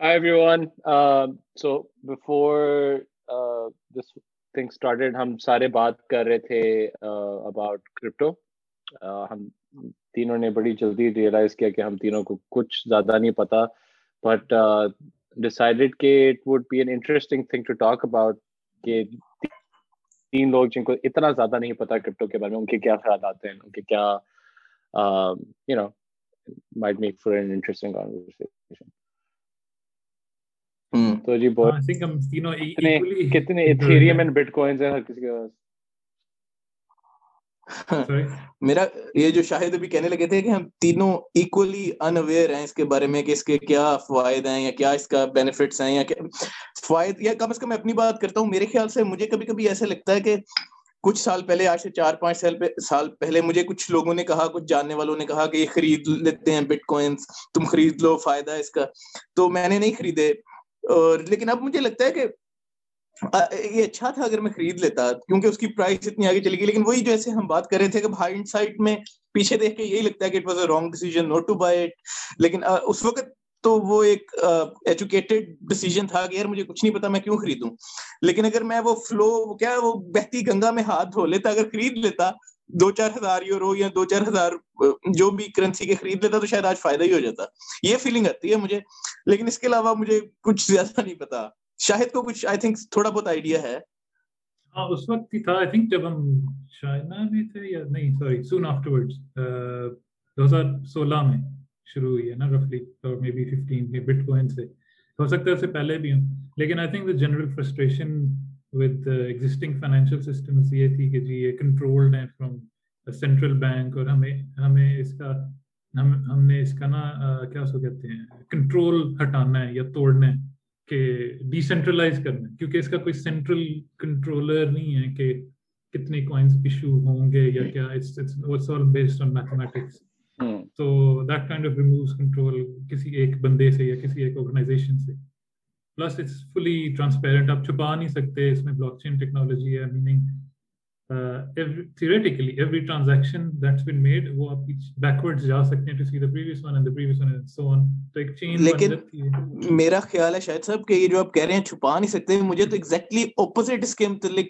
Hi everyone. Uh, so before uh, this thing started, ہم سارے بات کر رہے تھے about crypto. Uh, ہم تینوں نے بڑی جلدی ریئلائز کیا کہ ہم تینوں کو کچھ زیادہ نہیں پتا بٹ ڈسائڈیڈ کہ it would be an interesting thing to talk about کہ تین لوگ جن کو اتنا زیادہ نہیں پتا کرپٹو کے بارے میں ان کے کیا خیالات ہیں ان کے کیا you know might make for an interesting conversation تو جی بہت کتنے ایتھیریم اینڈ بٹ کوائنز ہیں ہر کسی کے پاس؟ میرا یہ جو شاہد ابھی کہنے لگے تھے کہ ہم تینوں ایکولی ان اویئر ہیں اس کے بارے میں کہ اس کے کیا فوائد ہیں یا کیا اس کا بینیفٹس ہیں یا فوائد یا کم از کم میں اپنی بات کرتا ہوں۔ میرے خیال سے مجھے کبھی کبھی ایسا لگتا ہے کہ کچھ سال پہلے آج سے چار پانچ سال سال پہلے مجھے کچھ لوگوں نے کہا کچھ جاننے والوں نے کہا کہ یہ خرید لیتے ہیں بٹ کوئنس تم خرید لو فائدہ اس کا۔ تو میں نے نہیں خریدے۔ اور لیکن اب مجھے لگتا ہے کہ یہ اچھا تھا اگر میں خرید لیتا، کیونکہ اس کی پرائس اتنی آگے چلی گئی، لیکن وہی جو ایسے ہم بات کر رہے تھے کہ ہائنڈ سائٹ میں پیچھے دیکھ کے یہی لگتا ہے کہ it was a wrong decision not to buy it لیکن اس وقت تو وہ ایک ایجوکیٹڈ ڈیسیجن تھا کہ یار مجھے کچھ نہیں پتا میں کیوں خریدوں۔ لیکن اگر میں وہ فلو کیا وہ بہتی گنگا میں ہاتھ دھو لیتا، اگر خرید لیتا دو چار ہزار یورو یا دو چار ہزار جو بھی کرنسی کے خرید لیتا، تو شاید آج فائدہ ہی ہو جاتا۔ یہ فیلنگ آتی ہے مجھے۔ لیکن اس کے علاوہ مجھے کچھ زیادہ نہیں پتا۔ شاہد کو کچھ آئی تھنک تھوڑا بہت آئیڈیا ہے۔ ہاں اس وقت ہی تھا آئی تھنک جب ہم چائنا میں تھے یا نہیں سوری سون آفٹر ورڈ دو ہزار سولہ میں شروع ہوئی ہے نا رفلی اور مے بی ففٹین میں بٹ کوئن سے۔ ہو سکتا ہے اس سے پہلے بھی ہوں۔ لیکن I think the general frustration with existing financial systems یہ تھی کہ جی یہ کنٹرولڈ ہیں فرام سینٹرل بینک اور ہمیں ہمیں اس کا ہم ہم نے اس کا نا کیا اس کو کہتے ہیں کنٹرول ہٹانا ہے یا توڑنا ہے کہ ڈیسینٹرلائز کرنا کیونکہ اس کا کوئی سینٹرل کنٹرولر نہیں ہے کہ کتنے کوائنس ایشو ہوں گے یا کیا بیسڈ آن میتھمیٹکس تو that kind of removes control کسی ایک بندے سے یا کسی ایک آرگنائزیشن سے۔ پلس اٹس فلی ٹرانسپیرنٹ آپ چھپا نہیں سکتے اس میں بلاک چین ٹیکنالوجی ہے meaning theoretically every transaction that's been made وہ آپ backwards جا سکتے ہیں to see the previous one and the previous one and so on. تو ایک chain لیکن میرا خیال ہے شاید صاحب کہ یہ جو آپ کہہ رہے ہیں چھپا نہیں سکتے. مجھے تو ایگزیکٹلی اپوزٹ اس کے متعلق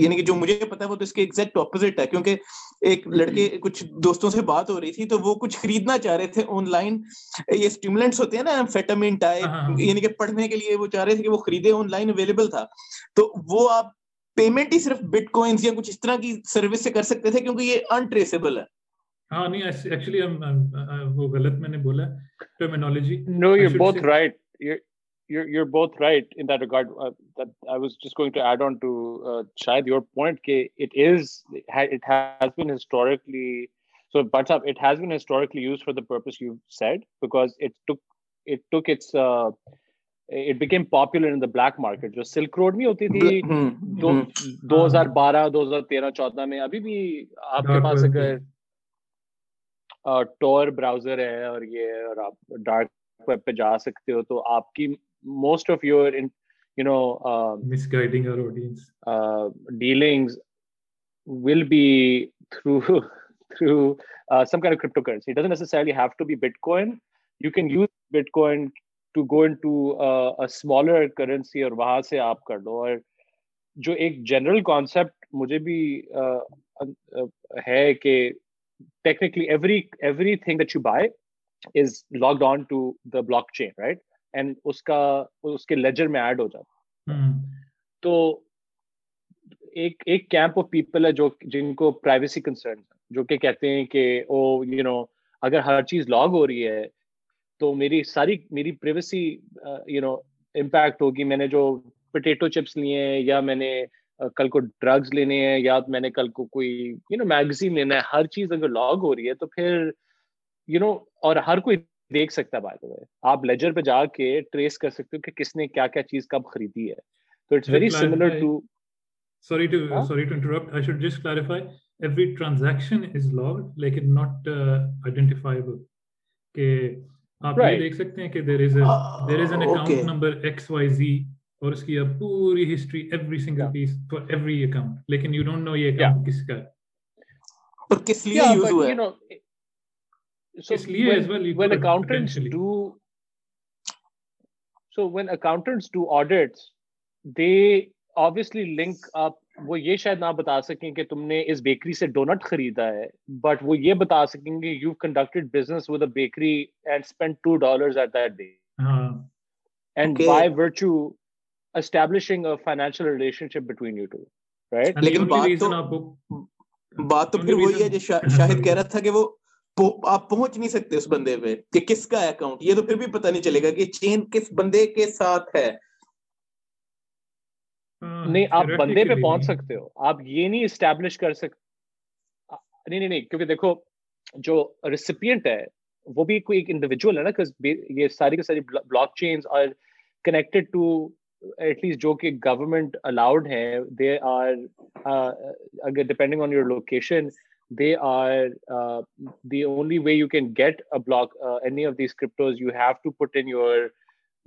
یعنی کہ جو مجھے پتا ہے وہ تو اس کے ایگزیکٹ اپوزٹ ہے. کیونکہ ایک لڑکے کچھ دوستوں سے بات ہو رہی تھی تو وہ کچھ خریدنا چاہ رہے تھے آن لائن یہ اسٹیمولنٹس ہوتے ہیں نا فیٹامن ٹائپ یعنی کہ پڑھنے کے لیے وہ چاہ رہے تھے کہ وہ خریدے آن لائن اویلیبل تھا. تو وہ آپ پیمنٹ ہی صرف بٹ کوائنس یا کچھ اس طرح کی سروس سے کر سکتے تھے کیونکہ یہ انٹریسیبل ہے ہاں نہیں ایکچولی وہ غلط میں نے بولا terminology no you both right you both right in that record I was just going to add on to شاید یور پوائنٹ کہ it is it has been historically so but صاحب it has been historically used for the purpose you said because it took it took it's it became popular in the black market جو silk road نہیں ہوتی تھی دو ہزار بارہ دو ہزار تیرہ چودہ میں ابھی بھی آپ کے پاس اگر ٹور براؤزر ہے اور یہ اور آپ ڈارک ویب پہ جا سکتے ہو تو آپ کی most of your you know dealings will be through through some kind cryptocurrency doesn't necessarily have to be bitcoin you can use bitcoin to go into smaller currency اور وہاں سے آپ کر دو اور جو ایک جنرل کانسیپٹ مجھے بھی ہے کہ technically every every thing that you buy is lock down to the blockchain right and اس کا اس کے لیجر میں ایڈ ہو جاتا۔ تو ایک ایک کیمپ آف پیپل ہے جو جن کو پرائیویسی کنسرن جو کہ کہتے ہیں کہ او یو نو اگر ہر چیز لاگ ہو رہی ہے تو میری ساری میری پریویسی یو نو امپیکٹ ہوگی۔ میں نے جو پٹیٹو چپس لیے ہیں یا میں نے کل کو ڈرگز لینے ہیں یا میں نے کل کو کوئی یو نو میگزین لینا ہے ہر چیز اگر لاگ ہو رہی ہے تو پھر یو نو اور ہر کوئی دیکھ سکتا ہے بات ہوئے آپ لیجر پہ جا کے ٹریس کر سکتے ہو کہ کس نے کیا کیا چیز کب خریدی ہے۔ تو it's very similar to sorry to uh, sorry to interrupt. I should just clarify. Every transaction is logged لیکن not uh, identifiable. کہ آپ یہ دیکھ سکتے ہیں کہ there is there is an account number X Y Z اور اس کی اب پوری history every single piece for every account لیکن یو ڈونٹ نو یہ اکاؤنٹ کس کا اور کس لیے یوز ہوا ہے؟ اس لیے as well when accountants do so when accountants do audits they obviously link up وہ یہ شاید نہ بتا سکیں کہ تم نے اس بیکری سے ڈونٹ خریدا ہے بٹ وہ یہ بتا سکیں گے you conducted business with a bakery and spend two dollars at that day and by virtue establishing a financial relationship between you two right لیکن بات تو بات تو پھر وہی ہے جو شاہد کہہ رہا تھا کہ وہ آپ پہنچ نہیں سکتے اس بندے پہ کہ کس کا اکاؤنٹ یہ تو پھر بھی پتہ نہیں چلے گا کہ چین کس بندے کے ساتھ ہے۔ نہیں آپ بندے پہ پہنچ سکتے ہو۔ آپ یہ نہیں اسٹیبلش کر سکتے۔ نہیں نہیں نہیں کیونکہ دیکھو جو ریسیپینٹ ہے وہ بھی کوئی ایک انڈیویجول ہے نا یہ ساری کی ساری بلاک چینس اور کنیکٹڈ ٹو ایٹ لیسٹ جو کہ گورنمنٹ الاؤڈ ہیں۔ دے آر اگر depending on your location they are the only way you can get a block any of these cryptos you have to put in your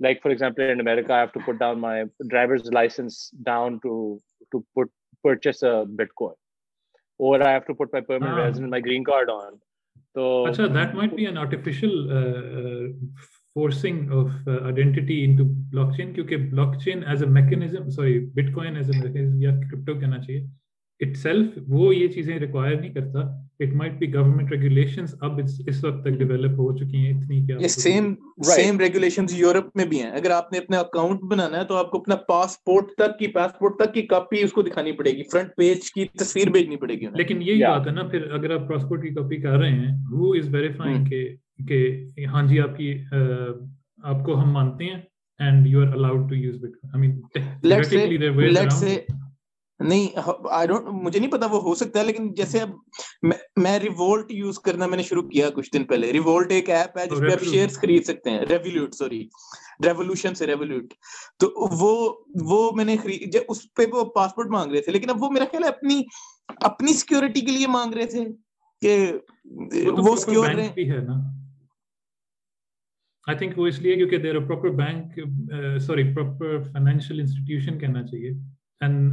like for example in america i have to put down my driver's license down to to put purchase a bitcoin or i have to put my permanent ah. resident my green card on so Achha, that might be an artificial uh, forcing of uh, identity into blockchain because blockchain as a mechanism sorry bitcoin as a mechanism yeah crypto kehna chahiye itself وہ یہ چیزیں require نہیں کرتا. It might be government regulations اب اس وقت تک develop ہو چکی ہیں. اتنی کیا یہ سیم سیم ریگولیشنز یورپ میں بھی ہیں. اگر آپ نے اپنا اکاؤنٹ بنانا ہے تو آپ کو اپنا پاسپورٹ تک کی پاسپورٹ تک کی کاپی اس کو دکھانی پڑے گی. فرنٹ پیج کی تصویر بھیجنی پڑے گی لیکن یہی بات ہے نا پھر اگر آپ پاسپورٹ کی کاپی کر رہے ہیں ہو از ویریفائنگ کہ کہ ہاں جی آپ کی آپ کو ہم مانتے ہیں and you are allowed to use but I mean let's say نہیں آئی ڈونٹ مجھے نہیں پتا وہ ہو سکتا ہے لیکن جیسے اب میں ریوولٹ یوز کرنا میں نے شروع کیا کچھ دن پہلے۔ ریوولٹ ایک ایپ ہے جس پہ آپ شیئر خرید سکتے ہیں۔ ریولیوٹ سوری ریولیوشن سے ریولیوٹ تو وہ وہ میں نے خرید اس پہ وہ پاسپورٹ مانگ رہے تھے لیکن اب وہ میرا خیال ہے اپنی اپنی سیکورٹی کے لیے مانگ رہے تھے کہ وہ سیکور رہے۔ آئی تھنک وہ اس لیے کیونکہ there proper bank sorry proper financial institution کہنا چاہیے۔ اینڈ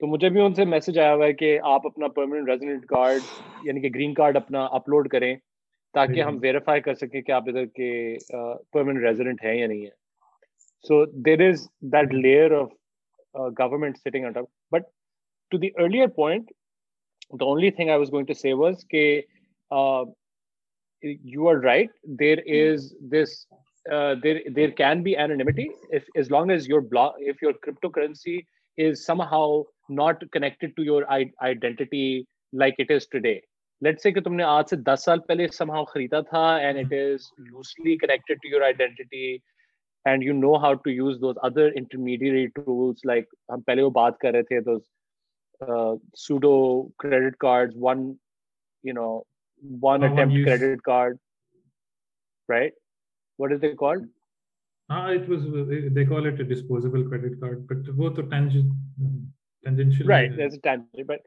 تو مجھے بھی ان سے میسج آیا ہوا ہے کہ آپ اپنا پرماننٹ ریزیڈنٹ کارڈ یعنی کہ گرین کارڈ اپنا اپلوڈ کریں تاکہ ہم ویریفائی کر سکیں کہ آپ ادھر کے پرماننٹ ریزیڈنٹ ہیں یا نہیں ہے so there is that layer of government sitting on but to the earlier point the only thing I was going to see was کہ you are right there is this there can be anti as long as your block if your cryptocurrency is somehow not not to your identity like it is today let say کہ تم نے آج سے دس سال پہلے some how خریدا تھا and it is loosely connected to your identity and you know how to use those other intermediate tools like ہم پہلے وہ بات کر رہے تھے those pseudo credit card one you know one attempt credit card right what is the card ہاں it was they call it a disposable credit card but وہ تو tension tangential right uh, there's a tangent but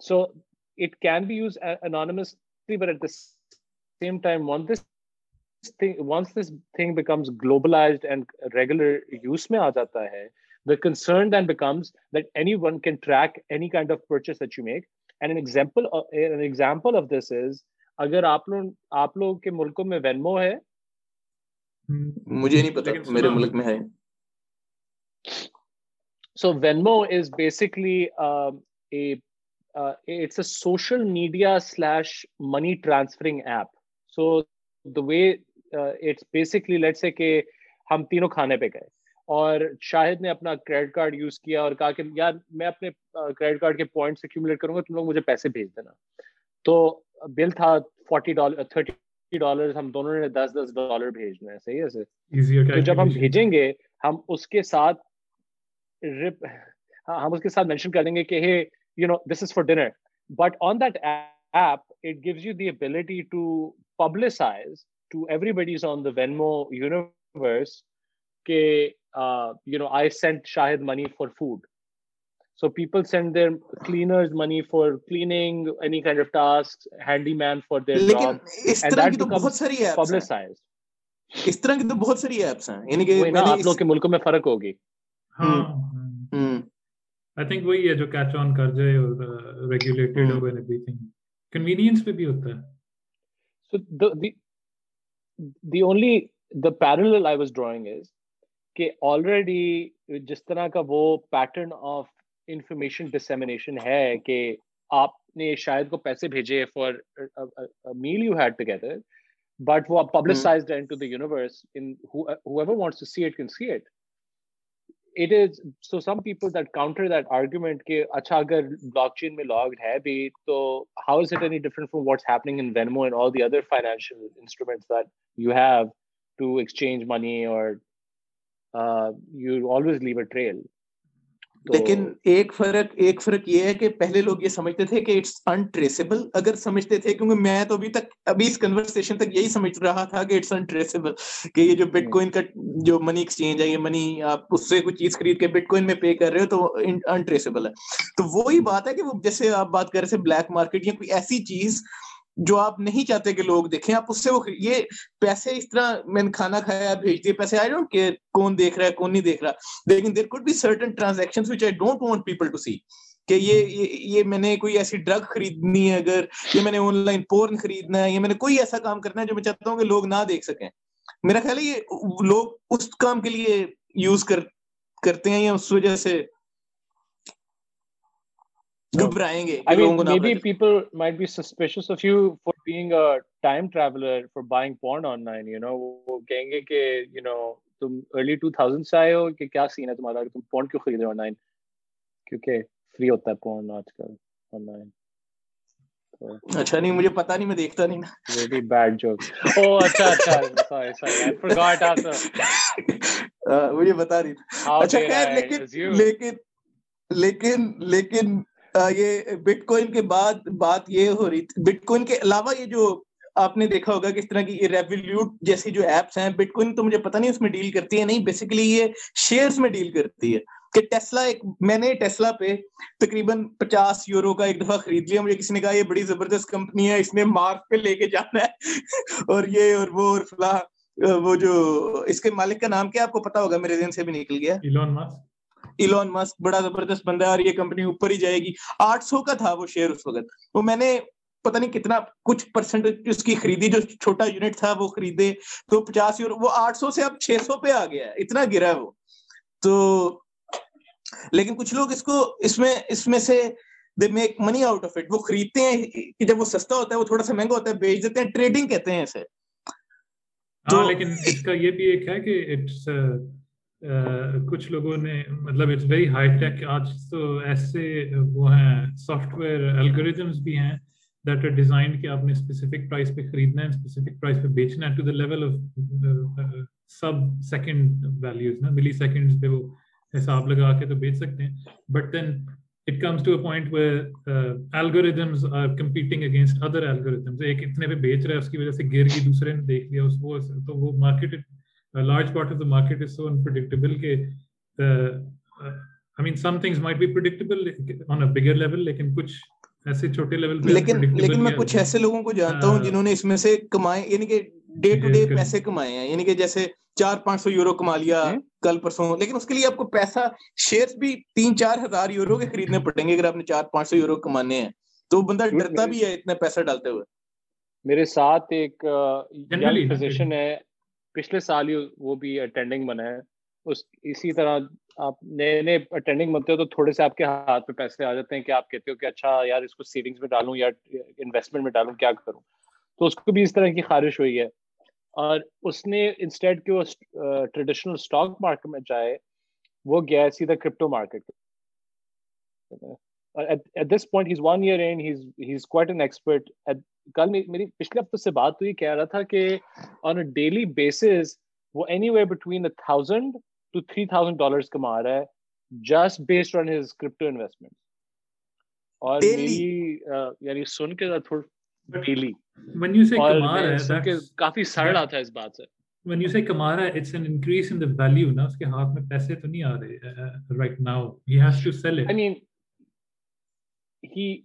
so it can be used anonymously but at the same time once this thing once this thing becomes globalized and regular use mein aa jata hai the concern then becomes that anyone can track any kind of purchase that you make and an example of, an example of this is اگر آپ لوگ آپ لوگ کے ملکوں میں وینمو ہے مجھے نہیں پتا میرے ملک میں ہے So Venmo is basically uh, a uh, it's a social media slash money transferring app. So the way uh, it's basically let's say کہ ہم تینوں کھانے پہ گئے اور شاہد نے اپنا کریڈٹ کارڈ یوز کیا اور کہا کہ یار میں اپنے کریڈٹ کارڈ کے پوائنٹس ایکومولیٹ کروں گا تم لوگ مجھے پیسے بھیج دینا تو بل تھا فورٹی ڈالر تھرٹی ڈالر ہم دونوں نے دس دس ڈالر بھیجنا ہے صحیح ہے تو جب ہم بھیجیں گے ہم اس کے ساتھ ہم اس کے ساتھ مینشن کر دیں گے کہ you know this is for dinner but on that app it gives you the ability to publicize to every on the Venmo universe کہ you know I sent Shahid money for food people send their cleaners money for cleaning any kind of tasks, handyman for their job, and that becomes publicized. اس طرح کی تو بہت ساری apps ہیں یعنی کہ آپ لوگ کے ملکوں میں فرق ہوگی ہاں تھنک وہی ہے جو کیچ آن کر جائے اور ریگولیٹڈ ہو ایوری تھنگ پہ بھی ہوتا ہے۔ So the only the parallel I was drawing is کہ آلریڈی جس طرح کا وہ پیٹرن آف انفارمیشن ڈسمینیشن ہے کہ آپ نے شاید کو پیسے بھیجے for mail you had together but وہ publicized into the universe wants to see it can see it it is so some people that counter that argument کہ اچھا اگر بلاک چین میں بھی تو how is it any different from what's happening in Venmo and all the other financial instruments that you have to exchange money اور you always leave a trail لیکن ایک فرق ایک فرق یہ ہے کہ پہلے لوگ یہ سمجھتے تھے کہ اٹس انٹریسیبل اگر سمجھتے تھے کیونکہ میں تو ابھی تک ابھی اس کنورسیشن تک یہی سمجھ رہا تھا کہ اٹس انٹریسیبل کہ یہ جو بٹ کوئن کا جو منی ایکسچینج ہے یہ منی آپ اس سے کوئی چیز خرید کے بٹ کوئن میں پے کر رہے ہو تو انٹریسیبل ہے۔ تو وہی بات ہے کہ وہ جیسے آپ بات کر رہے تھے بلیک مارکیٹ یا کوئی ایسی چیز جو آپ نہیں چاہتے کہ لوگ دیکھیں، آپ اس سے وہ یہ پیسے اس طرح میں نے کھانا کھایا، بھیج دیے، پیسے آئی ڈونٹ کیئر کون دیکھ رہا ہے، کون نہیں دیکھ رہا۔ لیکن there could be certain transaction which I don't want people to see کہ یہ یہ میں نے کوئی ایسی ڈرگ خریدنی ہے اگر، یہ میں نے آن لائن پورن خریدنا ہے یا میں نے کوئی ایسا کام کرنا ہے جو میں چاہتا ہوں کہ لوگ نہ دیکھ سکیں۔ میرا خیال ہے یہ لوگ اس کام کے لیے یوز کر، کرتے ہیں یا اس وجہ سے گھبرائیں گے I mean, maybe people might be suspicious of you for being a time traveler for buying porn online, you know, وہ کہیں گے کہ, you know, تم early 2000 سے آئے ہو کہ کیا سین ہے تمہارا؟ کہ تم پورن کیوں خرید رہے ہو آن کیونکہ فری ہوتا ہے پورن آج کل آن لائن اچھا نہیں مجھے پتا نہیں میں دیکھتا نہیں نا۔ ویری بیڈ جوک او اچھا اچھا sorry sorry I forgot also مجھے بتا رہی اچھا خیر لیکن لیکن لیکن یہ بٹ کوئن کے بعد بات یہ ہو رہی تھی بٹ کوئن کے علاوہ یہ جو آپ نے دیکھا ہوگا کس طرح کی ریولیوٹ جیسی جو ایپس ہیں بٹ کوئن تو مجھے پتا نہیں اس میں ڈیل کرتی ہے نہیں بیسیکلی یہ شیئرز میں ڈیل کرتی ہے کہ ٹیسلا ایک، میں نے ٹیسلا پہ تقریباً پچاس یورو کا ایک دفعہ خرید لیا، مجھے کسی نے کہا یہ بڑی زبردست کمپنی ہے، اس نے مارک پہ لے کے جانا ہے اور یہ اور وہ اور فلاں وہ جو اس کے مالک کا نام کیا آپ کو پتا ہوگا، میرے ذہن سے بھی نکل گیا۔ ایلون ماسک مسک بڑا زبردست بندہ ہے اور یہ کمپنی اوپر ہی جائے گی۔ آٹھ سو کا تھا وہ شیئر اس وقت۔ وہ میں نے پتہ نہیں کتنا کچھ پرسنٹ اس کی خریدی جو چھوٹا یونٹ تھا وہ خریدے تو پچاس یورو وہ آٹھ سو سے اب چھ سو پہ آ گیا ہے۔ اتنا گرا ہے وہ۔ تو لیکن کچھ لوگ اس کو اس میں اس میں سے they make money out of it وہ خریدتے ہیں کہ جب وہ سستا ہوتا ہے وہ تھوڑا سا مہنگا ہوتا ہے بیچ دیتے ہیں ٹریڈنگ کہتے ہیں اسے۔ تو لیکن اس کا یہ بھی ایک ہے کہ اٹس کچھ لوگوں نے مطلب اٹس ویری ہائی ٹیک آج تو ایسے وہ ہیں سافٹ ویئر الگوریزمس بھی ہیں دیٹ آر ڈیزائنڈ کہ آپ نے اسپیسیفک پرائز پہ خریدنا ہے اسپیسیفک پرائز پہ بیچنا ہے to the level of sub second values نا ملی سیکنڈز پہ وہ حساب لگا کے تو بیچ سکتے ہیں۔ But then it comes to a point where algorithms are competing against other algorithms ایک اتنے پہ بیچ رہا ہے، اس کی وجہ سے گر گئی، دوسرے نے دیکھ لیا، اس وہ، تو وہ market large part of the market is so unpredictable کہ I mean some things might be predictable on a bigger level لیکن کچھ ایسے چھوٹے لیول پہ لیکن لیکن میں کچھ ایسے لوگوں کو جانتا ہوں جنہوں نے اس میں سے کمائے یعنی کہ ڈے ٹو ڈے پیسے کمائے ہیں یعنی کہ جیسے چار پانچ سو یورو کما لیا کل پرسوں لیکن اس کے لیے آپ کو پیسہ شیئر بھی تین چار ہزار یورو کے خریدنے پڑیں گے اگر آپ نے چار پانچ سو یورو کمانے ہیں تو بندہ ڈرتا بھی ہے اتنے پیسہ ڈالتے ہوئے میرے ساتھ ایک فزیشن ہے پچھلے سال ہی وہ بھی اٹینڈنگ بنا ہے۔ اس، اسی طرح آپ نئے نئے اٹینڈنگ بنتے ہو تو تھوڑے سے آپ کے ہاتھ پہ پیسے آ جاتے ہیں کہ آپ کہتے ہو کہ اچھا یار، اس کو سیونگس میں ڈالوں یا انویسٹمنٹ میں ڈالوں، کیا کروں؟ تو اس کو بھی اس طرح کی خارش ہوئی ہے۔ اور اس نے انسٹیڈ کہ وہ ٹریڈیشنل اسٹاک مارکیٹ میں جائے، وہ گیا سیدھا crypto market this point one year and has quite an expert کل میری پچھلے ہفتے سے بات ہوئی کہہ رہا تھا کہ آن اے ڈیلی بیسس وہ anyway between thousand to three thousand dollar کما رہا ہے just based on his crypto investment اور میری یعنی سن کے تھوڑا ڈیلی when you say کما رہا ہے کافی سڑ آتا ہے اس بات سے. When you say کما رہا ہے it's an increase in the value نا اس کے ہاتھ میں پیسے تو نہیں آ رہے right now. He has to sell it. I mean he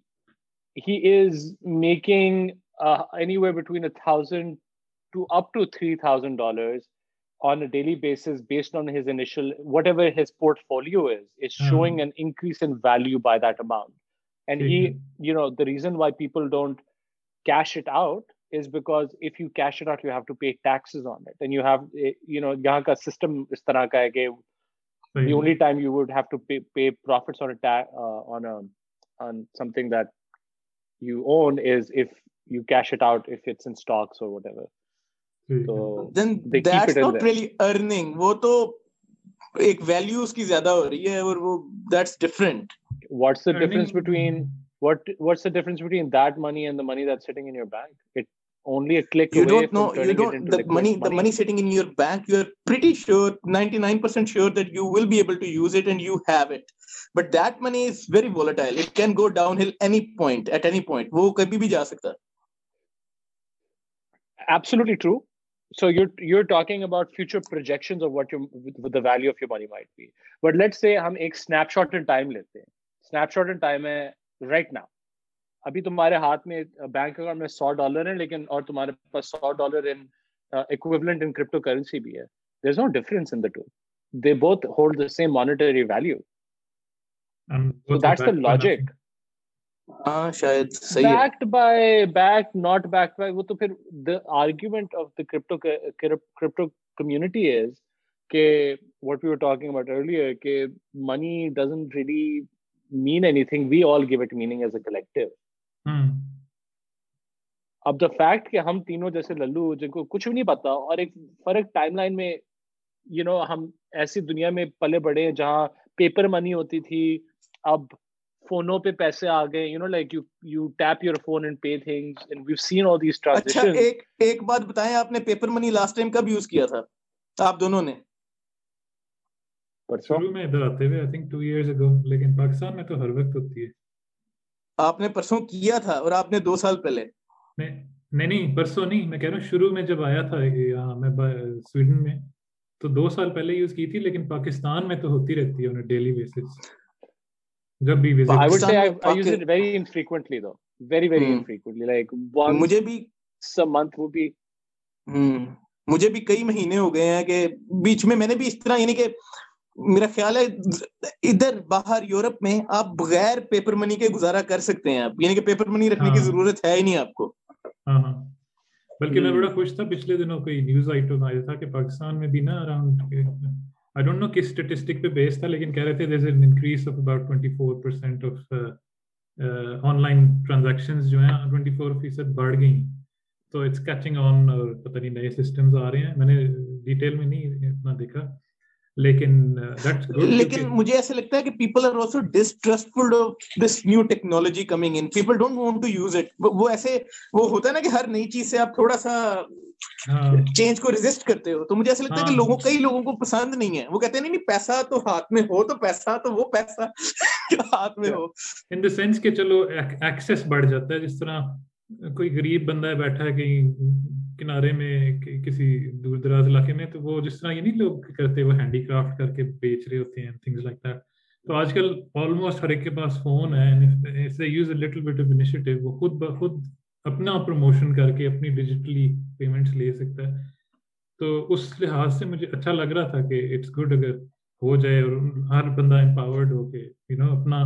he is making uh, anywhere between a thousand to up to three thousand dollars on a daily basis based on his initial whatever his portfolio is is mm-hmm. showing an increase in value by that amount and mm-hmm. he you know the reason why people don't cash it out is because if you cash it out you have to pay taxes on it and you have eh, you know yahan ka system is tarah ka hai ke the only time you would have to pay, pay profits on a ta- uh, on a on something that you own is if you cash it out if it's in stocks or whatever so then that's not there. really earning wo to ek values ki zyada ho rahi hai aur wo that's different what's the earning. difference between what what's the difference between that money and the money that's sitting in your bank it only a click you don't know you don't the money, money the money sitting in your bank you're pretty sure 99% sure that you will be able to use it and you have it but that money is very volatile it can go downhill any point at any point wo kabhi bhi ja sakta absolutely true so you're you're talking about future projections of what your the value of your money might be but let's say hum ek snapshot in time lete hain snapshot in time hai right now ابھی تمہارے ہاتھ میں bank account میں سو dollar ہیں لیکن اور تمہارے پاس سو dollar in equivalent in crypto currency بھی ہے۔ There is no difference in the to they بہت hold the same monetary value logic اب دا فیکٹ کہ ہم تینوں جیسے للو جن کو کچھ بھی نہیں پتا اور ایک فرق ٹائم لائن میں یو نو ہم ایسی دنیا میں پلے بڑے ہیں جہاں پیپر منی ہوتی تھی اب فونوں پہ پیسے آ گئے you know like you you tap your phone and pay things and we've seen all these transaction اچھا ایک ایک بات بتائیں آپ نے پیپر منی لاسٹ ٹائم کب یوز کیا تھا؟ آپ دونوں نے۔ شروع میں ادھر آتے ہوئے آئی تھنک 2 ایئرز اگو لیکن پاکستان میں تو ہر وقت ہوتی ہے۔ آپ نے پرسوں کیا تھا اور آپ نے دو سال پہلے؟ نہیں نہیں پرسوں نہیں میں کہہ رہا ہوں شروع میں جب آیا تھا یہاں میں سویڈن میں تو دو سال پہلے یوز کی تھی لیکن پاکستان میں تو ہوتی رہتی ہے انہیں ڈیلی بیسس جب بھی مجھے بھی مجھے بھی کئی مہینے ہو گئے ہیں کہ بیچ میں میں نے بھی اس طرح یعنی کہ میرا خیال ہے ادھر باہر یورپ میں آپ بغیر پیپر منی کے گزارا کر سکتے ہیں آپ یعنی کہ پیپر منی رکھنے کی ہاں۔ ضرورت ہے ہی نہیں آپ کو۔ ہاں، ہاں۔ بلکہ میں بڑا خوش تھا پچھلے دنوں کوئی نیوز آئٹم آیا تھا کہ پاکستان میں بھی نا اراؤنڈ آئی ڈونٹ نو کس اسٹیٹسٹک پہ بیس تھا لیکن کہہ رہے تھے there an increase of about twenty four percent of online جو ہیں ٹوئنٹی فور فیصد بڑھ گئی تو اٹس کیچنگ آن اور پتہ نہیں نئے سسٹمز آ رہے ہیں۔ میں نے ڈیٹیل میں نہیں اتنا دیکھا۔ لیکن لیکن مجھے ایسا لگتا ہے کہ people are also distrustful of this new technology coming in people don't want to use it وہ ایسے وہ ہوتا ہے نا کہ ہر نئی چیز سے آپ تھوڑا سا چینج کو ریزسٹ کرتے ہو. تو مجھے ایسا لگتا ہے کہ لوگوں کئی لوگوں کو پسند نہیں ہے. وہ کہتے ہیں نہیں پیسہ تو ہاتھ میں ہو تو پیسہ تو وہ پیسہ ہاتھ میں ہو۔ ان دا سینس کہ چلو ایکسس بڑھ جاتا ہے. جس طرح کوئی غریب بندہ بیٹھا ہے کہیں کنارے میں کسی دور دراز علاقے میں، تو وہ جس طرح یہ نہیں لوگ کرتے، وہ ہینڈی کرافٹ کر کے بیچ رہے ہوتے ہیں تھنگز لائک دیٹ تو آج کل آلموسٹ ہر ایک کے پاس فون ہے use a little bit of initiative وہ خود بخود اپنا پروموشن کر کے اپنی ڈیجیٹلی پیمنٹس لے سکتا ہے۔ تو اس لحاظ سے مجھے اچھا لگ رہا تھا کہ اٹس گڈ اگر ہو جائے اور ہر بندہ امپاورڈ ہو کے یو نو اپنا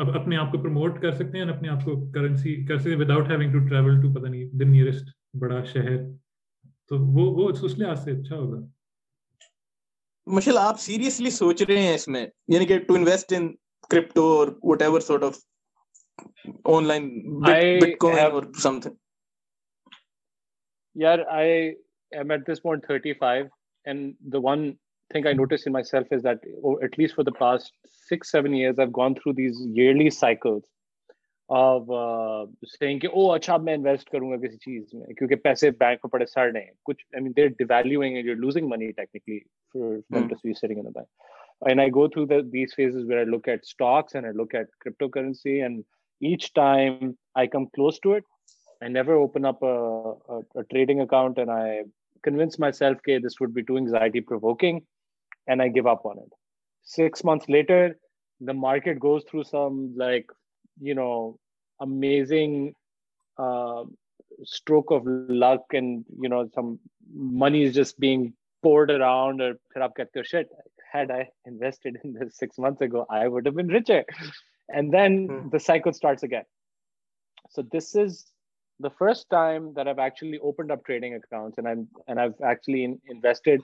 اب اپنے آپ کو پروموٹ کر سکتے ہیں، اپنے آپ کو کرنسی کر سکتے without having to travel to پتہ نہیں دا نیئرسٹ بڑا شہر۔ تو وہ وہ اس لحاظ سے اچھا ہوگا۔ مشل آپ سیریسلی سوچ رہے ہیں اس میں؟ یعنی کہ ٹو انویسٹ ان کرپٹو اور whatever sort of online bitcoin اور سم تھنگ یار I am at this point 35 and one thing I noticed in myself is that oh, at least for the past six, seven years, I've gone through these yearly cycles. of invest کروں گا کیونکہ پیسے سر نہیں you know amazing uh, stroke of luck and you know some money is just being poured around or put up get shit had i invested in this six months ago i would have been richer and then hmm. the cycle starts again so this is the first time that i've actually opened up trading accounts and i'm and i've actually in, invested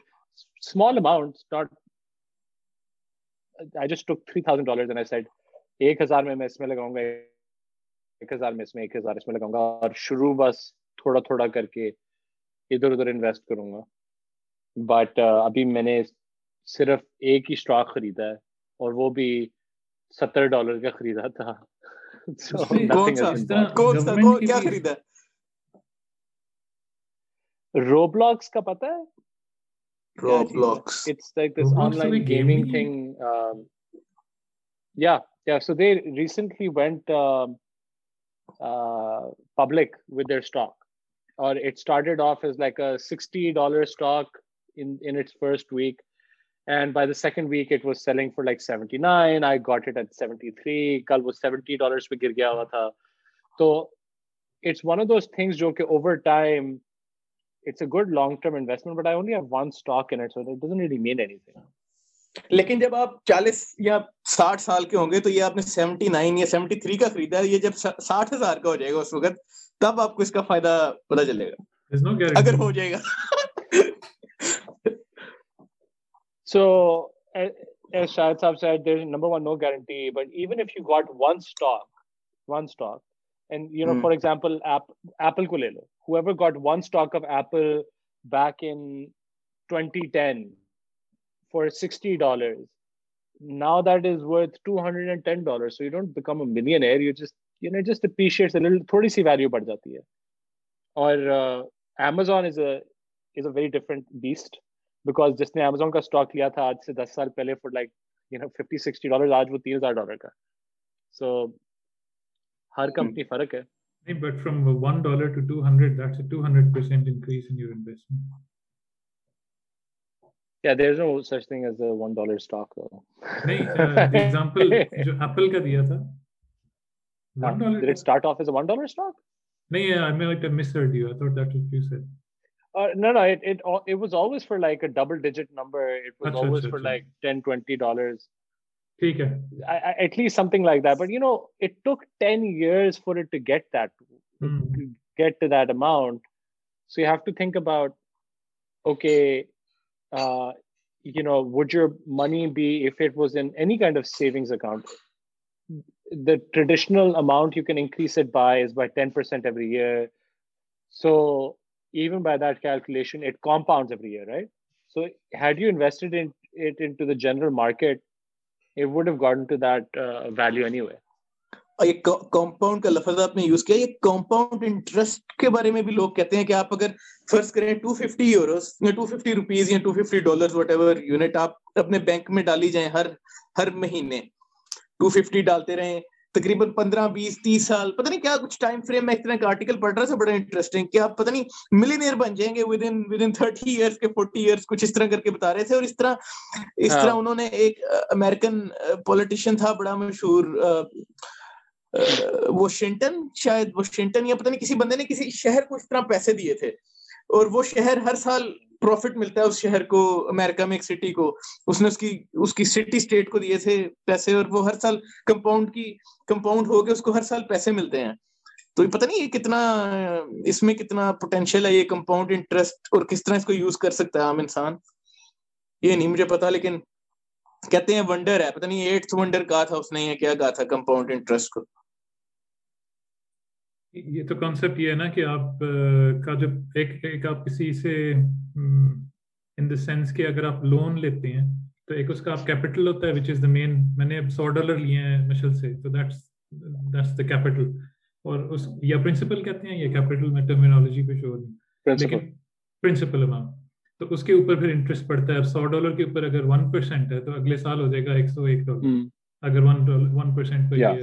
small amounts not I just took three thousand dollars and I said, ایک ہزار میں میں اس میں لگاؤں گا ایک ہزار میں اس میں ایک ہزار اس میں لگاؤں گا اور شروع بس تھوڑا تھوڑا کر کے ادھر ادھر انویسٹ کروں گا۔ بٹ ابھی میں نے صرف ایک ہی اسٹاک خریدا ہے اور وہ بھی ستر ڈالر کا خریدا تھا۔ روبلاکس کا پتا ہے؟ Roblox it's like this online gaming thing یا گر گیا ہوا تھا تو گڈ لانگ ٹرم انسٹمنٹ لیکن جب آپ چالیس یا ساٹھ سال کے ہوں گے تو یہ آپ نے سیونٹی نائن یا سیونٹی تھری کا خریدا ہے یہ جب ساٹھ ہزار کا ہو جائے گا اس وقت تب آپ کو اس کا فائدہ پتا چلے گا۔ اگر ہو جائے گا۔ سو شاہد صاحب said there is number one no guarantee but even if you got one stock one stock and you know hmm. for example app, apple ko le lo whoever got one stock of apple back in 2010 for sixty dollars. Now that is worth two hundred and ten dollars. So you don't become a millionaire. You just you know just appreciates a little. Thodi si value bad jati hai. Or uh, Amazon is a is a very different beast because just Amazon ka stock liya tha aaj se 10 saal pehle for like you know 50 60 dollars aaj wo 3000 dollar ka so har company farak hai but from $1 dollar to 200 that's a 200% increase in your investment yeah there's no such thing as a one dollar stock though uh, the example jo apple ka diya tha, one dollar did it start off as a one dollar stock no yeah i mean like i misheard you i thought that's what you said uh, no no it, it it was always for like a double digit number it was achha, always achha, for achha. like 10 20 dollars I, I, at least something like that but you know it took 10 years for it to get that mm. to get to that amount so you have to think about okay uh, you know would your money be if it was in any kind of savings account the traditional amount you can increase it by is by 10% every year so even by that calculation it compounds every year right so had you invested in it into the general market it would have gotten to that uh, value anyway یہ compound کا لفظ آپ نے use کیا یہ compound interest کے بارے میں بھی لوگ کہتے ہیں کہ آپ اگر فرض کریں 250 یوروز یا 250 روپیز یا two fifty dollar whatever unit آپ اپنے بینک میں ڈالی جائیں ہر ہر مہینے 250 ڈالتے رہیں تقریباً پندرہ بیس تیس سال پتہ نہیں کیا کچھ ٹائم فریم میں اس طرح کا آرٹیکل پڑھ رہا تھا بڑا انٹرسٹنگ کہ آپ پتہ نہیں ملینئر بن جائیں گے with in with in thirty years کے فورٹی ایئرس کچھ اس طرح کر کے بتا رہے تھے اور اس طرح اس طرح ہاں۔ انہوں نے ایک امیرکن پولیٹیشین تھا بڑا مشہور واشنگٹن، شاید واشنگٹن یا پتہ نہیں کسی بندے نے کسی شہر کو اس طرح پیسے دیے تھے، اور وہ شہر ہر سال پروفٹ ملتا ہے اس شہر کو امریکہ میں ایک سٹی کو، اس نے اس کی اس کی سٹی اسٹیٹ کو دیے تھے پیسے، اور وہ ہر سال کمپاؤنڈ کی کمپاؤنڈ ہو کے اس کو ہر سال پیسے ملتے ہیں۔ تو پتہ نہیں یہ کتنا، اس میں کتنا پوٹینشیل ہے، یہ کمپاؤنڈ انٹرسٹ اور کس طرح اس کو یوز کر سکتا ہے عام انسان؟ یہ نہیں مجھے پتا لیکن کہتے ہیں ونڈر ہے، پتہ نہیں ایٹھ ونڈر کہا تھا اس نے یہ کیا کہا تھا کمپاؤنڈ انٹرسٹ کو۔ یہ تو کانسیپٹ یہ ہے نا کہ آپ کا جو ایک ایک آپ کسی سے ان دا سینس کہ اگر آپ لون لیتے ہیں تو ایک اس کا آپ کیپٹل ہوتا ہے وچ از دا مین میں نے اب سو ڈالر لیے ہیں مشل سے تو دیٹس دیٹس دا کیپٹل اور اس یا پرنسپل کہتے ہیں یا کیپٹل میں ٹرمینالوجی پہ شو لیکن پرنسپل اماؤنٹ تو اس کے اوپر پھر انٹرسٹ پڑتا ہے۔ اب سو ڈالر کے اوپر اگر ون پرسینٹ ہے تو اگلے سال ہو جائے گا ایک سو ایک ڈالر اگر one dollar one percent per year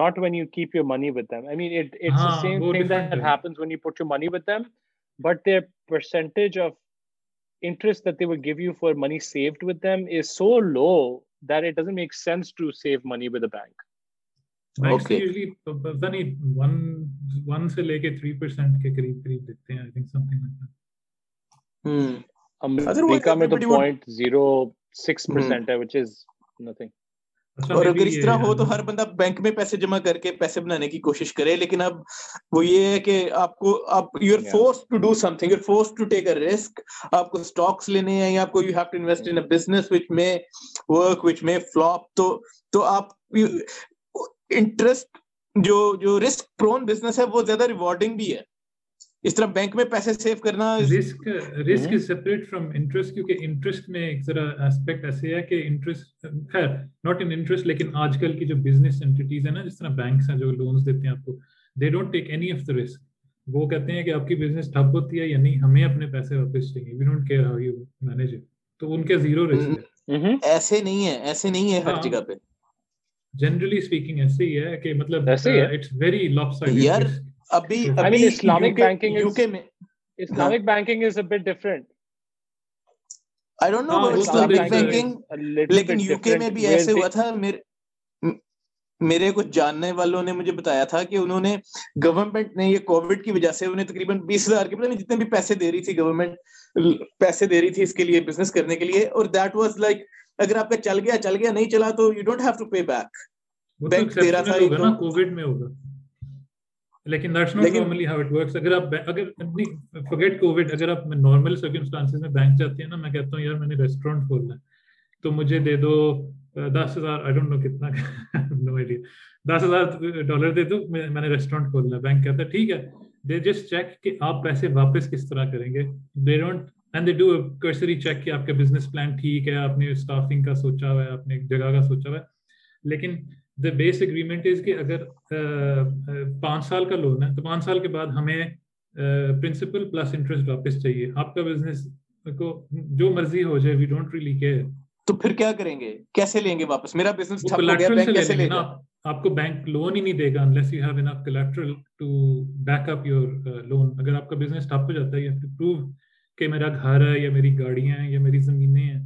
not when you keep your money with them i mean it it's the same thing that happens when you put your money with them but their percentage of interest that they will give you for money saved with them is so low that it doesn't make sense to save money with a bank. Banks okay. usually pata nahi one one se leke three percent ke kareeb kareeb dete hain. I think something like that. Hmm. America mein to point zero six percent hai, which is nothing. اور اگر اس طرح ہو تو ہر بندہ bank میں پیسے جمع کر کے پیسے بنانے کی کوشش کرے لیکن اب وہ یہ ہے کہ آپ کو آپ you are force to do something you force to take a risk آپ کو اسٹاکس لینے ہیں یا آپ کو you have to invest in business which میں ورک وچ میں فلاپ تو تو آپ انٹرسٹ جو جو رسک پرون بزنس ہے وہ زیادہ ریوارڈنگ بھی ہے۔ اس طرح بینک میں پیسے سیو کرنا risk risk is separate from interest کیونکہ انٹرسٹ میں ایک ذرا اسپیکٹ ایسے ہے کہ انٹرسٹ خیر ناٹ ان انٹرسٹ لیکن آج کل کی جو بزنس انٹیٹیز ہیں نا جس طرح بینکس ہیں جو لونس دیتے ہیں آپ کو they don't take any of the risk وہ کہتے ہیں کہ آپ کی بزنس ٹھپ ہوتی ہے یا نہیں ہمیں اپنے پیسے واپس چاہیے۔ We don't care how you manage it تو ان کے زیرو رسک ہے۔ ایسے نہیں ہے ایسے نہیں ہے ہر ہاں۔ جگہ پہ۔ جنرلی اسپیکنگ ایسے ہی ہے کہ مطلب اٹس ویری لاپ سائڈ ابھی ابھی اسلامک بینکنگ یوکے میں Islamic banking is a bit different I don't know Islamic banking لیکن یوکے میں بھی ایسے ہوا تھا میرے کچھ جاننے والوں نے مجھے بتایا تھا کہ انہوں نے گورنمنٹ نے یہ کووڈ کی وجہ سے انہیں تقریباً بیس ہزار کے پتہ نہیں جتنے بھی پیسے دے رہی تھی گورنمنٹ پیسے دے رہی تھی اس کے لیے بزنس کرنے کے لیے اور دیٹ واز لائک اگر آپ کا چل گیا چل گیا نہیں چلا تو you don't have to pay back bank دے رہا تھا کووڈ میں ہوگا۔ لیکن that's not normally how it works اگر آپ اگر فورگیٹ کووڈ اگر آپ نارمل سرکمسٹانسز میں بینک جاتے ہیں نا میں کہتا ہوں یار میں نے ریسٹورینٹ کھولنا ہے۔ تو مجھے دے دو دس ہزار۔ آئی ڈونٹ نو کتنا نو آئیڈیا دس ہزار ڈالر دے دو میں نے ریسٹورینٹ کھولنا ہے۔ بینک کہتا ہے ٹھیک ہے۔ دے جسٹ چیک کہ آپ پیسے واپس کس طرح کریں گے۔ They don't and they do cursory check کہ آپ کا بزنس پلان ٹھیک ہے آپ نے اسٹافنگ کا سوچا ہوا ہے آپ نے جگہ کا سوچا ہوا ہے۔ لیکن دا بیس اگریمنٹ از کہ اگر پانچ سال کا لون ہے تو پانچ سال کے بعد ہمیں پرنسپل پلس انٹرسٹ واپس چاہیے۔ آپ کا بزنس کو جو مرضی ہو جائے وی ڈونٹ ریلی کیئر تو پھر کیا کریں گے؟ کیسے لیں گے واپس؟ میرا بزنس ٹھپ ہو گیا بینک کیسے لے گا آپ کو بینک لون ہی نہیں دے گا unless you have enough collateral to back up your loan اگر آپ کا بزنس ٹھپ ہو جاتا ہے یو ہیو ٹو پروو کہ میرا گھر ہے یا میری گاڑیاں ہیں یا میری زمینیں ہیں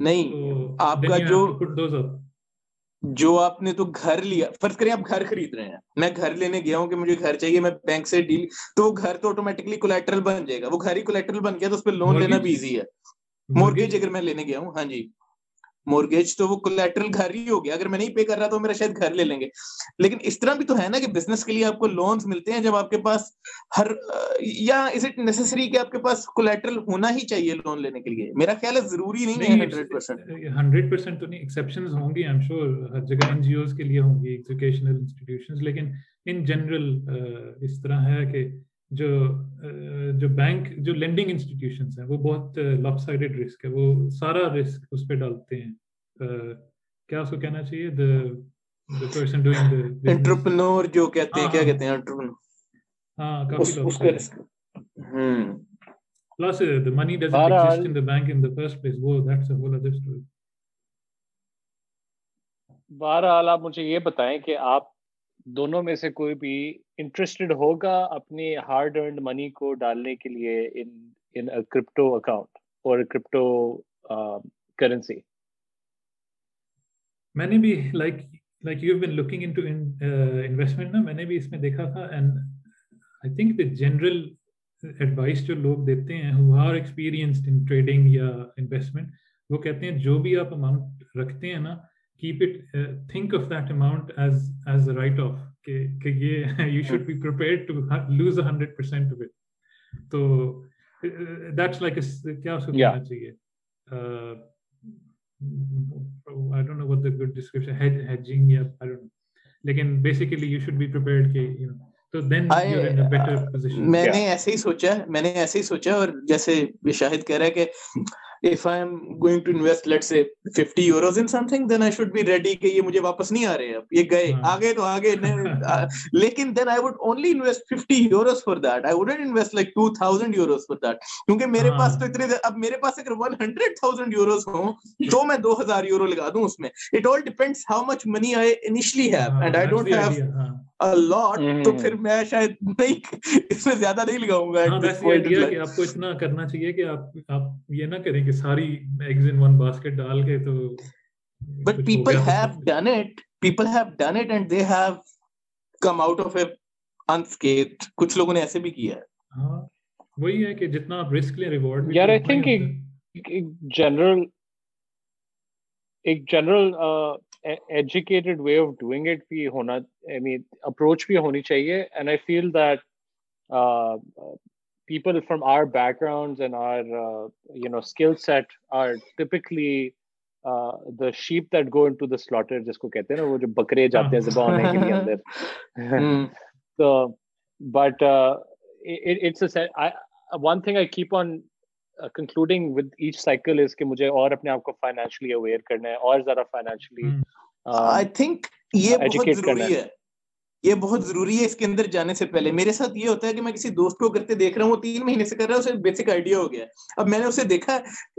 نہیں آپ کا جو جو آپ نے تو گھر لیا۔ فرض کریں آپ گھر خرید رہے ہیں۔ میں گھر لینے گیا ہوں کہ مجھے گھر چاہیے میں بینک سے ڈیل تو وہ گھر تو آٹومیٹکلی کولیکٹرل بن جائے گا۔ وہ گھر ہی کولیکٹرل بن گیا تو اس پہ لون لینا بھی ایزی ہے مورگیج اگر میں لینے گیا ہوں ہاں جی۔ مورگیج تو وہ کولیٹرل گھر ہی ہو گیا۔ اگر میں نہیں پے کر رہا تو میرا شاید گھر لے لیں گے۔ لیکن اس طرح بھی تو ہے نا کہ بزنس کے لیے آپ کو لونز ملتے ہیں جب آپ کے پاس ہر یا از اٹ نیسسری کہ آپ کے پاس کولیٹرل ہونا ہی چاہیے لون لینے کے لیے؟ میرا خیال ہے ضروری نہیں ہے ہنڈریڈ پرسینٹ ہنڈریڈ پرسینٹ تو نہیں ایکسیپشن ہوں گی ایم شیور ہر جگہ این جی اوز کے لیے ہوں گی ایجوکیشنل انسٹیٹیوشن لیکن ان جنرل اس طرح ہے کہ جو جو بینک جو لینڈنگ انسٹیٹیوشنس ہیں وہ بہت لاپ سائڈڈ رسک ہے وہ سارا رسک اس پہ ڈالتے ہیں۔ کیا اس کو کہنا چاہیے؟ the person doing the entrepreneur جو کہتے ہیں کیا کہتے ہیں؟ entrepreneur ہاں کافی lopsided plus the money doesn't exist in the bank in the first place وہ that's a whole other story بہرحال آپ مجھے یہ بتائیں کہ آپ دونوں میں سے کوئی بھی انٹرسٹڈ ہوگا اپنی ہارڈ ارنڈ منی کو ڈالنے کے لیے ان کرپٹو اکاؤنٹ اور کرپٹو کرنسی میں نے بھی like like you been looking into investment نا میں نے بھی اس میں دیکھا تھا and I think the general advice جو لوگ دیتے ہیں who are experienced in trading یا انویسٹمنٹ وہ کہتے ہیں جو بھی آپ اماؤنٹ رکھتے ہیں نا keep it think of that amount as as write off کہ یہ you should be prepare to lose hundred percent of it تو دیٹس لائک کیا اس کو کہنا چاہیے I don't know what the good description hedging yeah I don't know. لیکن basically you should be prepared کہ یو نو تو then you are in a better position میں نے ایسے ہی سوچا میں نے ایسے ہی سوچا اور جیسے شاہد کہہ رہا ہے کہ if I am going to invest, let's say, 50 euros in something, then I should be ready کہ یہ مجھے واپس نہیں آ رہے ہیں یہ گئے آگے تو آگے لیکن then I would only invest 50 euros for that. I wouldn't invest like 2000 euros for that. کیونکہ میرے پاس تو اتنے اب میرے پاس اگر 100,000 euros ہوں تو میں 2000 euro لگا دوں اس میں. It all depends how much money I initially have and I don't have کرنا چاہیے کہ آپ آپ یہ نہ کریں کہ ساری ایگز ان ون باسکٹ ڈال کے تو but people have done it people have done it and they have come out of a unscathed کچھ لوگوں نے ایسے بھی کیا ہے وہی ہے کہ جتنا آپ رسک لیں ریوارڈ یار آئی تھنک ایک جنرل ایک general educated way of doing it بھی ہونا آئی مین اپروچ بھی ہونی چاہیے. And I feel that people from our background and our you know skill set are typically the shape that go into the slaughter جس کو کہتے ہیں نا وہ جو بکرے جاتے ہیں ذبح کے لیے اندر. تو but one thing I keep on concluding with each cycle is کہ مجھے اور اپنے آپ کو فائنینشلی اویئر کرنا ہے اور ذرا فائنینشلی آئی تھنک یہ بہت ضروری ہے۔ یہ بہت ضروری ہے اس کے اندر جانے سے پہلے۔ میرے ساتھ یہ ہوتا ہے کہ میں کسی دوست کو کرتے دیکھ رہا ہوں وہ تین مہینے سے کر رہا ہے اسے بیسک آئیڈیا ہو گیا۔ اب میں نے اسے دیکھا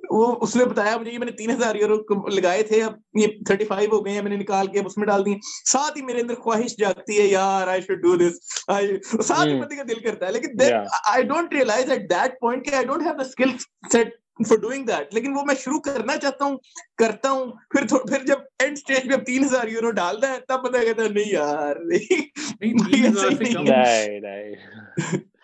وہ اس نے بتایا مجھے میں نے تین ہزار یورو لگائے تھے اب یہ تھرٹی فائیو ہو گئے ہیں میں نے نکال کے اس میں ڈال دیے ساتھ ہی میرے اندر خواہش جاگتی ہے یار آئی شوڈ ڈو دس ساتھ ہی بندے کا دل کرتا ہے لیکن I don't realize at that point کہ I don't have the skill set for doing that لیکن وہ میں شروع کرنا چاہتا ہوں کرتا ہوں پھر پھر جب اینڈ اسٹیج پہ تین ہزار یورو ڈالتا ہے تب پتا کہتا ہے نہیں یار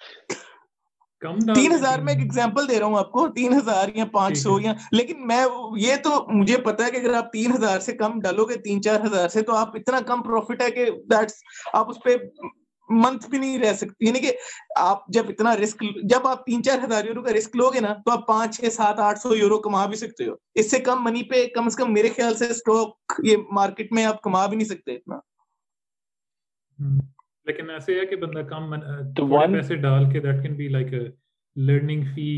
تین ہزار میں ایک ایگزامپل دے رہا ہوں آپ کو تین ہزار یا پانچ سو یا لیکن میں یہ تو مجھے پتا ہے کہ اگر آپ تین ہزار سے کم ڈالو گے تین چار ہزار سے تو آپ اتنا کم پروفٹ ہے کہ آپ اس پہ منتھ بھی نہیں رہ سکتی یعنی کہ آپ جب اتنا رسک جب آپ تین چار ہزار یورو کا رسک لو گے نا تو آپ پانچ چھ سات آٹھ سو یورو کما بھی سکتے ہو۔ اس سے کم منی پہ کم از کم میرے خیال سے اسٹاک یہ مارکیٹ میں آپ کما بھی نہیں سکتے اتنا۔ لیکن ایسے ہے کہ بندہ کم پیسے ڈال کے that can be like learning fee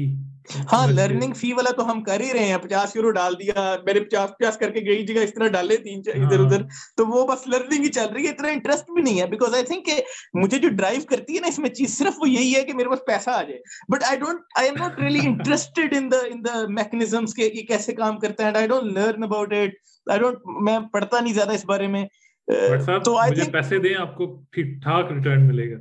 ہاں لرننگ فی والا تو ہم کر ہی رہے ہیں. پچاس یورو ڈال دیا میں نے پچاس پچاس کر کے گئی جگہ اس طرح ڈالے تین ادھر ادھر. تو وہ بس لرننگ ہی چل رہی ہے. اتنا انٹرسٹ بھی نہیں ہے. بیکاز آئی تھنک کہ مجھے جو ڈرائیو کرتی ہے نا اس میں چیز صرف وہ یہی ہے کہ میرے پاس پیسہ آ جائے. But I don't I am not really interested in the in the mechanisms کے یہ کیسے کام کرتا ہے I don't learn about it I don't میں پڑھتا نہیں زیادہ اس بارے میں. تو تھنک پیسے دیں آپ کو ٹھیک ٹھاک ریٹرن ملے گا۔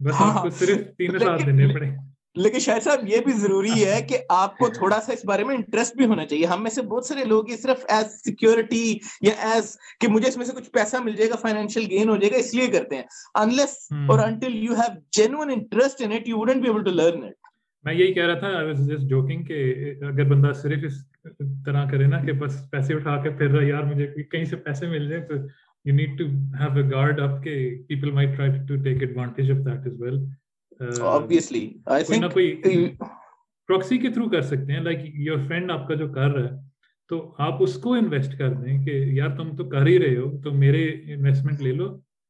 بس آپ کو صرف تین سال دینے پڑے۔ لیکن شاید صاحب یہ بھی ضروری ہے کہ آپ کو تھوڑا سا اس بارے میں انٹرسٹ بھی ہونا چاہیے۔ ہم میں سے بہت سارے لوگ صرف ایز سیکورٹی یا ایز کہ مجھے اس میں سے کچھ پیسہ مل جائے گا فائنینشیل گین ہو جائے گا اس لیے کرتے ہیں۔ انلیس اور until you have genuine interest in it you wouldn't be able to learn it میں یہی کہہ رہا تھا آئی واز جسٹ جوکنگ کہ اگر بندہ صرف اس طرح کرے نا کہ بس پیسے اٹھا کے پھر رہا یار مجھے کہیں سے پیسے مل جائے تو you need to have a guard up کہ people might try to take advantage of that as well proxy کے تھرو کر سکتے ہیں لائک یور فرینڈ آپ کا جو کر رہا ہے تو آپ اس کو انویسٹ کر دیں کہ یار تم تو کر ہی رہے ہو تو میرے انویسٹمنٹ لے لو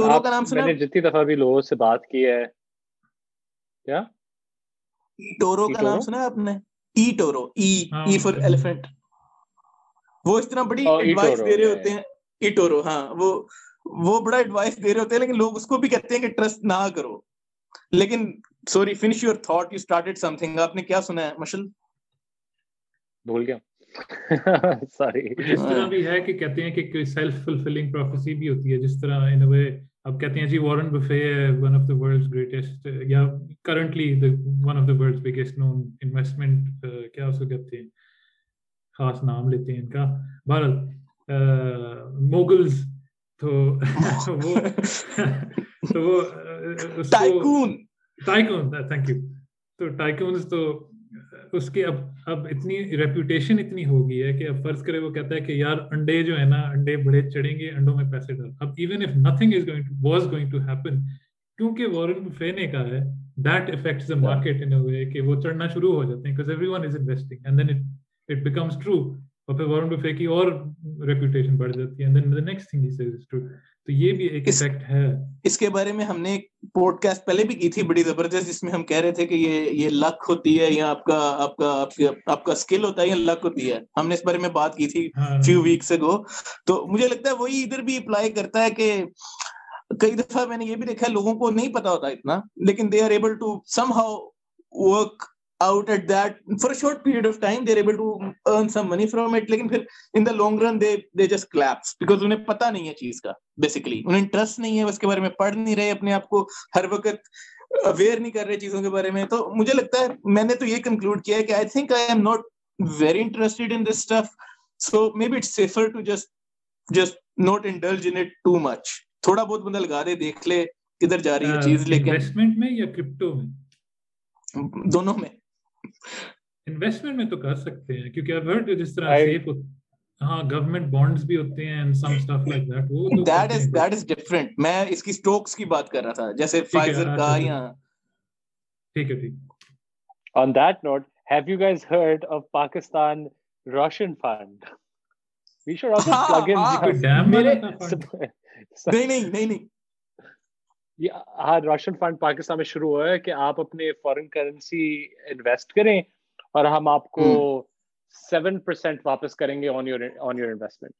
ہاں ہاں جتنی دفعہ بھی لوگوں سے بات کی ہے کیا؟ ٹورو کا نام سنا آپ نے؟ ای ٹورو ای فور ایلیفینٹ وہ بڑی ایڈوائس دے رہے ہوتے ہیں۔ ای ٹورو ہاں وہ وہ بڑا ایڈوائس دے رہے ہوتے ہیں لیکن لوگ اس کو بھی کہتے ہیں کہ ٹرسٹ نہ کرو۔ لیکن sorry finish your thought you started something آپ نے کیا سنا ہے مشل؟ بھول گیا۔ سوری جس طرح بھی ہے کہ کہتے ہیں کہ سیلف فلفلنگ پروفیسی بھی ہوتی ہے جس طرح ان وے اب کہتے ہیں جی وارن بفے ہے one of the world's greatest یا currently one of the world's biggest known investment کیا اس کو کہتے ہیں؟ خاص نام لیتے ہیں ان کا۔ بھارت موگلز تو وہ تو وہ ٹائکون ٹائکون تھینک یو تو ٹائکونز تو اس کی اب اب اتنی ریپوٹیشن اتنی ہو گئی ہے کہ اب فرض کرے وہ کہتا ہے کہ یار انڈے جو ہے نا، انڈے بڑے چڑھیں گے، انڈوں میں پیسے ڈال۔ اب even if nothing is going was going to happen کیونکہ وارن بفے نے کہا ہے that affects the market in a way کہ وہ چڑھنا شروع ہو جاتے ہیں because everyone is investing and then it becomes true اور پھر وارن بفے کی اور ریپوٹیشن بڑھ جاتی ہے. Then the next thing is true تو یہ بھی ایک افیکٹ ہے. اس کے بارے میں ہم نے پوڈ کاسٹ پہلے بھی کی تھی بڑی زبردست جس میں ہم کہہ رہے تھے کہ یہ یہ لک ہوتی ہے یا آپ کا آپ کا آپ کا اسکل ہوتا ہے یا لک ہوتی ہے. ہم نے اس بارے میں بات کی تھی فیو ویکس اگو تو مجھے لگتا ہے وہی ادھر بھی اپلائی کرتا ہے کہ کئی دفعہ میں نے یہ بھی دیکھا ہے لوگوں کو نہیں پتا ہوتا اتنا لیکن they are able to somehow work out at that for a short period of time they're able to earn some money from it. لیکن پھر in the long run they they just collapse because انہیں پتا نہیں ہے چیز کا basically. انہیں interest نہیں ہے اس کے بارے میں پڑھ نہیں رہے اپنے آپ کو ہر وقت اویئر نہیں کر رہے چیزوں کے بارے میں تو مجھے لگتا ہے میں نے تو یہ کنکلوڈ کیا ہے کہ I think I am not very interested in this stuff so maybe it's safer to just just not indulge in it too much تھوڑا بہت بندہ لگا دے دیکھ لے کدھر جا رہی ہے چیز لیکن انویسٹمنٹ میں یا کرپٹو میں دونوں میں انویسٹمنٹ میں تو کر سکتے ہیں کیونکہ اب ہرڈ جس طرح سیف ہاں گورنمنٹ بانڈز بھی ہوتے ہیں and some stuff like that وہ تو that is that is different میں اس کی سٹاکس کی بات کر رہا تھا جیسے فائزر کا یا ٹھیک ہے ٹھیک۔ On that note have you guys heard of pakistan russian fund? We should also plug in میرے نہیں نہیں نہیں نہیں ہاں راشن فنڈ پاکستان میں شروع ہوا ہے کہ آپ اپنے فورن کرنسی انویسٹ کریں اور ہم آپ کو سیون پرسینٹ واپس کریں گے on your on your investment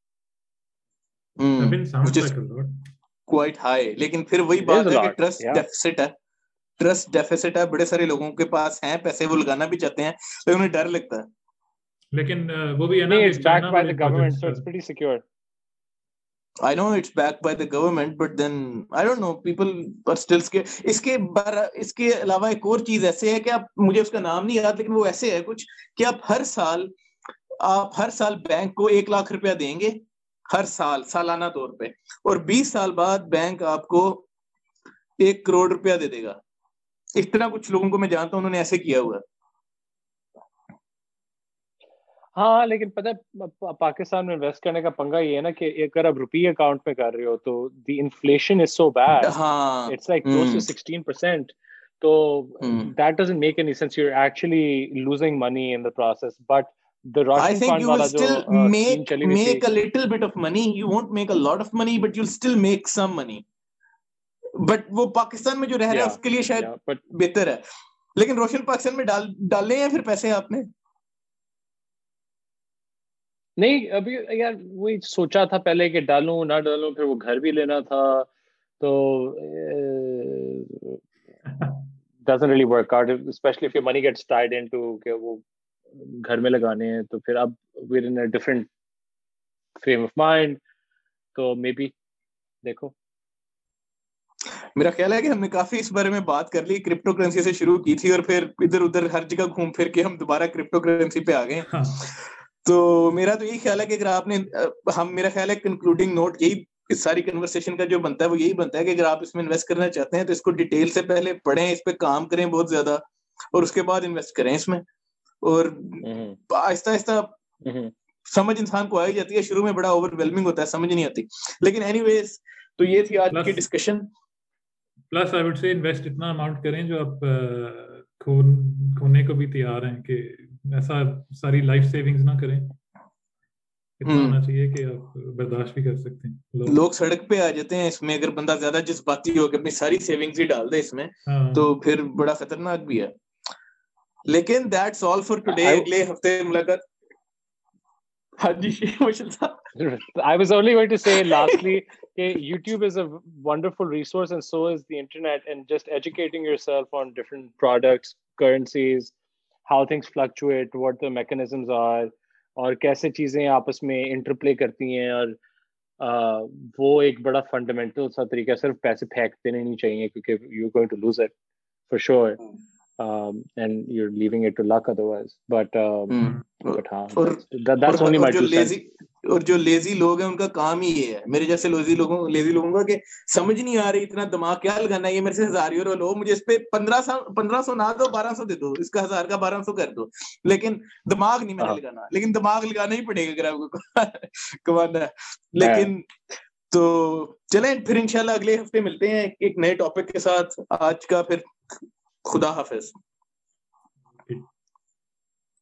quite high لیکن پھر وہی بات ہے کہ ٹرسٹ ڈیفیسٹ ہے۔ ٹرسٹ ڈیفیسٹ ہے۔ بڑے سارے لوگوں کے پاس ہیں پیسے وہ لگانا بھی چاہتے ہیں لیکن انہیں ڈر لگتا ہے۔ لیکن وہ بھی ہے نا it's backed by the government so it's pretty secure I know it's backed by the government but then I don't اس کے بار اس کے علاوہ ایک اور چیز ایسے ہے کہ آپ مجھے اس کا نام نہیں یاد لیکن وہ ایسے ہے کچھ کہ آپ ہر سال آپ ہر سال بینک کو ایک لاکھ روپیہ دیں گے ہر سال سالانہ طور پہ اور بیس سال بعد بینک آپ کو ایک کروڑ روپیہ دے دے گا اس طرح کچھ لوگوں کو میں جانتا ہوں انہوں نے ایسے کیا ہوا ہے ہاں لیکن پتہ پاکستان میں انویسٹ کرنے کا پنگا یہ ہے نا کہ اگر آپ روپی اکاؤنٹ میں کر رہے ہو تو the inflation is so bad it's like close to sixteen percent تو that doesn't make any sense you actually losing money in the process but the Russian fund wala jo uh, make, make a little bit of money. You won't make a lot of money but you'll still make some money. But وہ پاکستان میں جو رہ رہا ہے اس کے لیے شاید بہتر ہے۔ لیکن روشن پاکستان میں ڈال ڈالے ہیں پھر پیسے آپ نے؟ نہیں ابھی یار وہی سوچا تھا پہلے کہ ڈالوں نہ ڈالوں پھر وہ گھر بھی لینا تھا تو doesn't really work out especially if your money gets tied into کہ وہ گھر میں لگانے ہیں تو پھر اب we're in different frame of mind تو مے بی دیکھو۔ میرا خیال ہے کہ ہم نے کافی اس بارے میں بات کر لی کرپٹو کرنسی سے شروع کی تھی اور پھر ادھر ادھر ہر جگہ گھوم پھر کے ہم دوبارہ کرپٹو کرنسی پہ آ گئے تو میرا تو یہی خیال ہے کہ اگر آپ نے ہم میرا خیال ہے کنکلوڈنگ نوٹ یہی اس ساری کنورسیشن کا جو بنتا ہے وہ یہی بنتا ہے کہ اگر آپ اس میں انویسٹ کرنا چاہتے ہیں تو اس کو ڈیٹیل سے پہلے پڑھیں اس پہ کام کریں بہت زیادہ اور اس کے بعد انویسٹ کریں اس میں۔ اور آہستہ آہستہ سمجھ انسان کو آئی جاتی ہے شروع میں بڑا اوور ویلمنگ ہوتا ہے سمجھ نہیں آتی۔ لیکن اینی ویز تو یہ تھی آج کی discussion plus I would say invest اتنا اماؤنٹ کریں جو آپ کھونے کو بھی تیار ہیں کہ ایسا ساری لائف سیونگز نہ کریں۔ ہونا چاہیے کہ آپ برداشت بھی کر سکتے ہیں۔ لوگ۔ سڑک پہ آ جاتے ہیں اس میں اگر بندہ زیادہ جذباتی ہو کہ اپنی ساری سیونگز ہی ڈال دے اس میں تو پھر بڑا خطرناک بھی ہے۔ لیکن دیٹس آل فار ٹوڈے اگلے ہفتے ملاقات۔ ہاں جی I was only going to say lastly okay, YouTube is a wonderful resource and so is the internet and just educating yourself on different products, currencies, how things fluctuate what the mechanisms are اور کیسے چیزیں آپس میں inter پلے کرتی ہیں اور وہ ایک بڑا فنڈامنٹل سا طریقہ صرف پیسے پھینک دینے نہیں چاہیے کیونکہ you going to lose it for sure and you leaving it to luck otherwise but but ہاں۔ اور جو لیزی لوگ ہیں ان کا کام ہی یہ ہے۔ میرے جیسے لیزی لوگوں لیزی لوگوں کا کہ سمجھ نہیں آ رہی اتنا دماغ کیا لگانا ہے؟ یہ میرے سے ہزار یورو لو مجھے اس پہ پندرہ سو پندرہ سو نہ دو بارہ سو دے دو۔ اس کا ہزار کا بارہ سو کر دو۔ لیکن دماغ نہیں میں نے ہاں۔ لگانا۔ لیکن دماغ لگانا ہی پڑے گا اگر آپ کو کمانا لیکن تو چلیں پھر انشاءاللہ اگلے ہفتے ملتے ہیں ایک نئے ٹاپک کے ساتھ۔ آج کا پھر خدا حافظ۔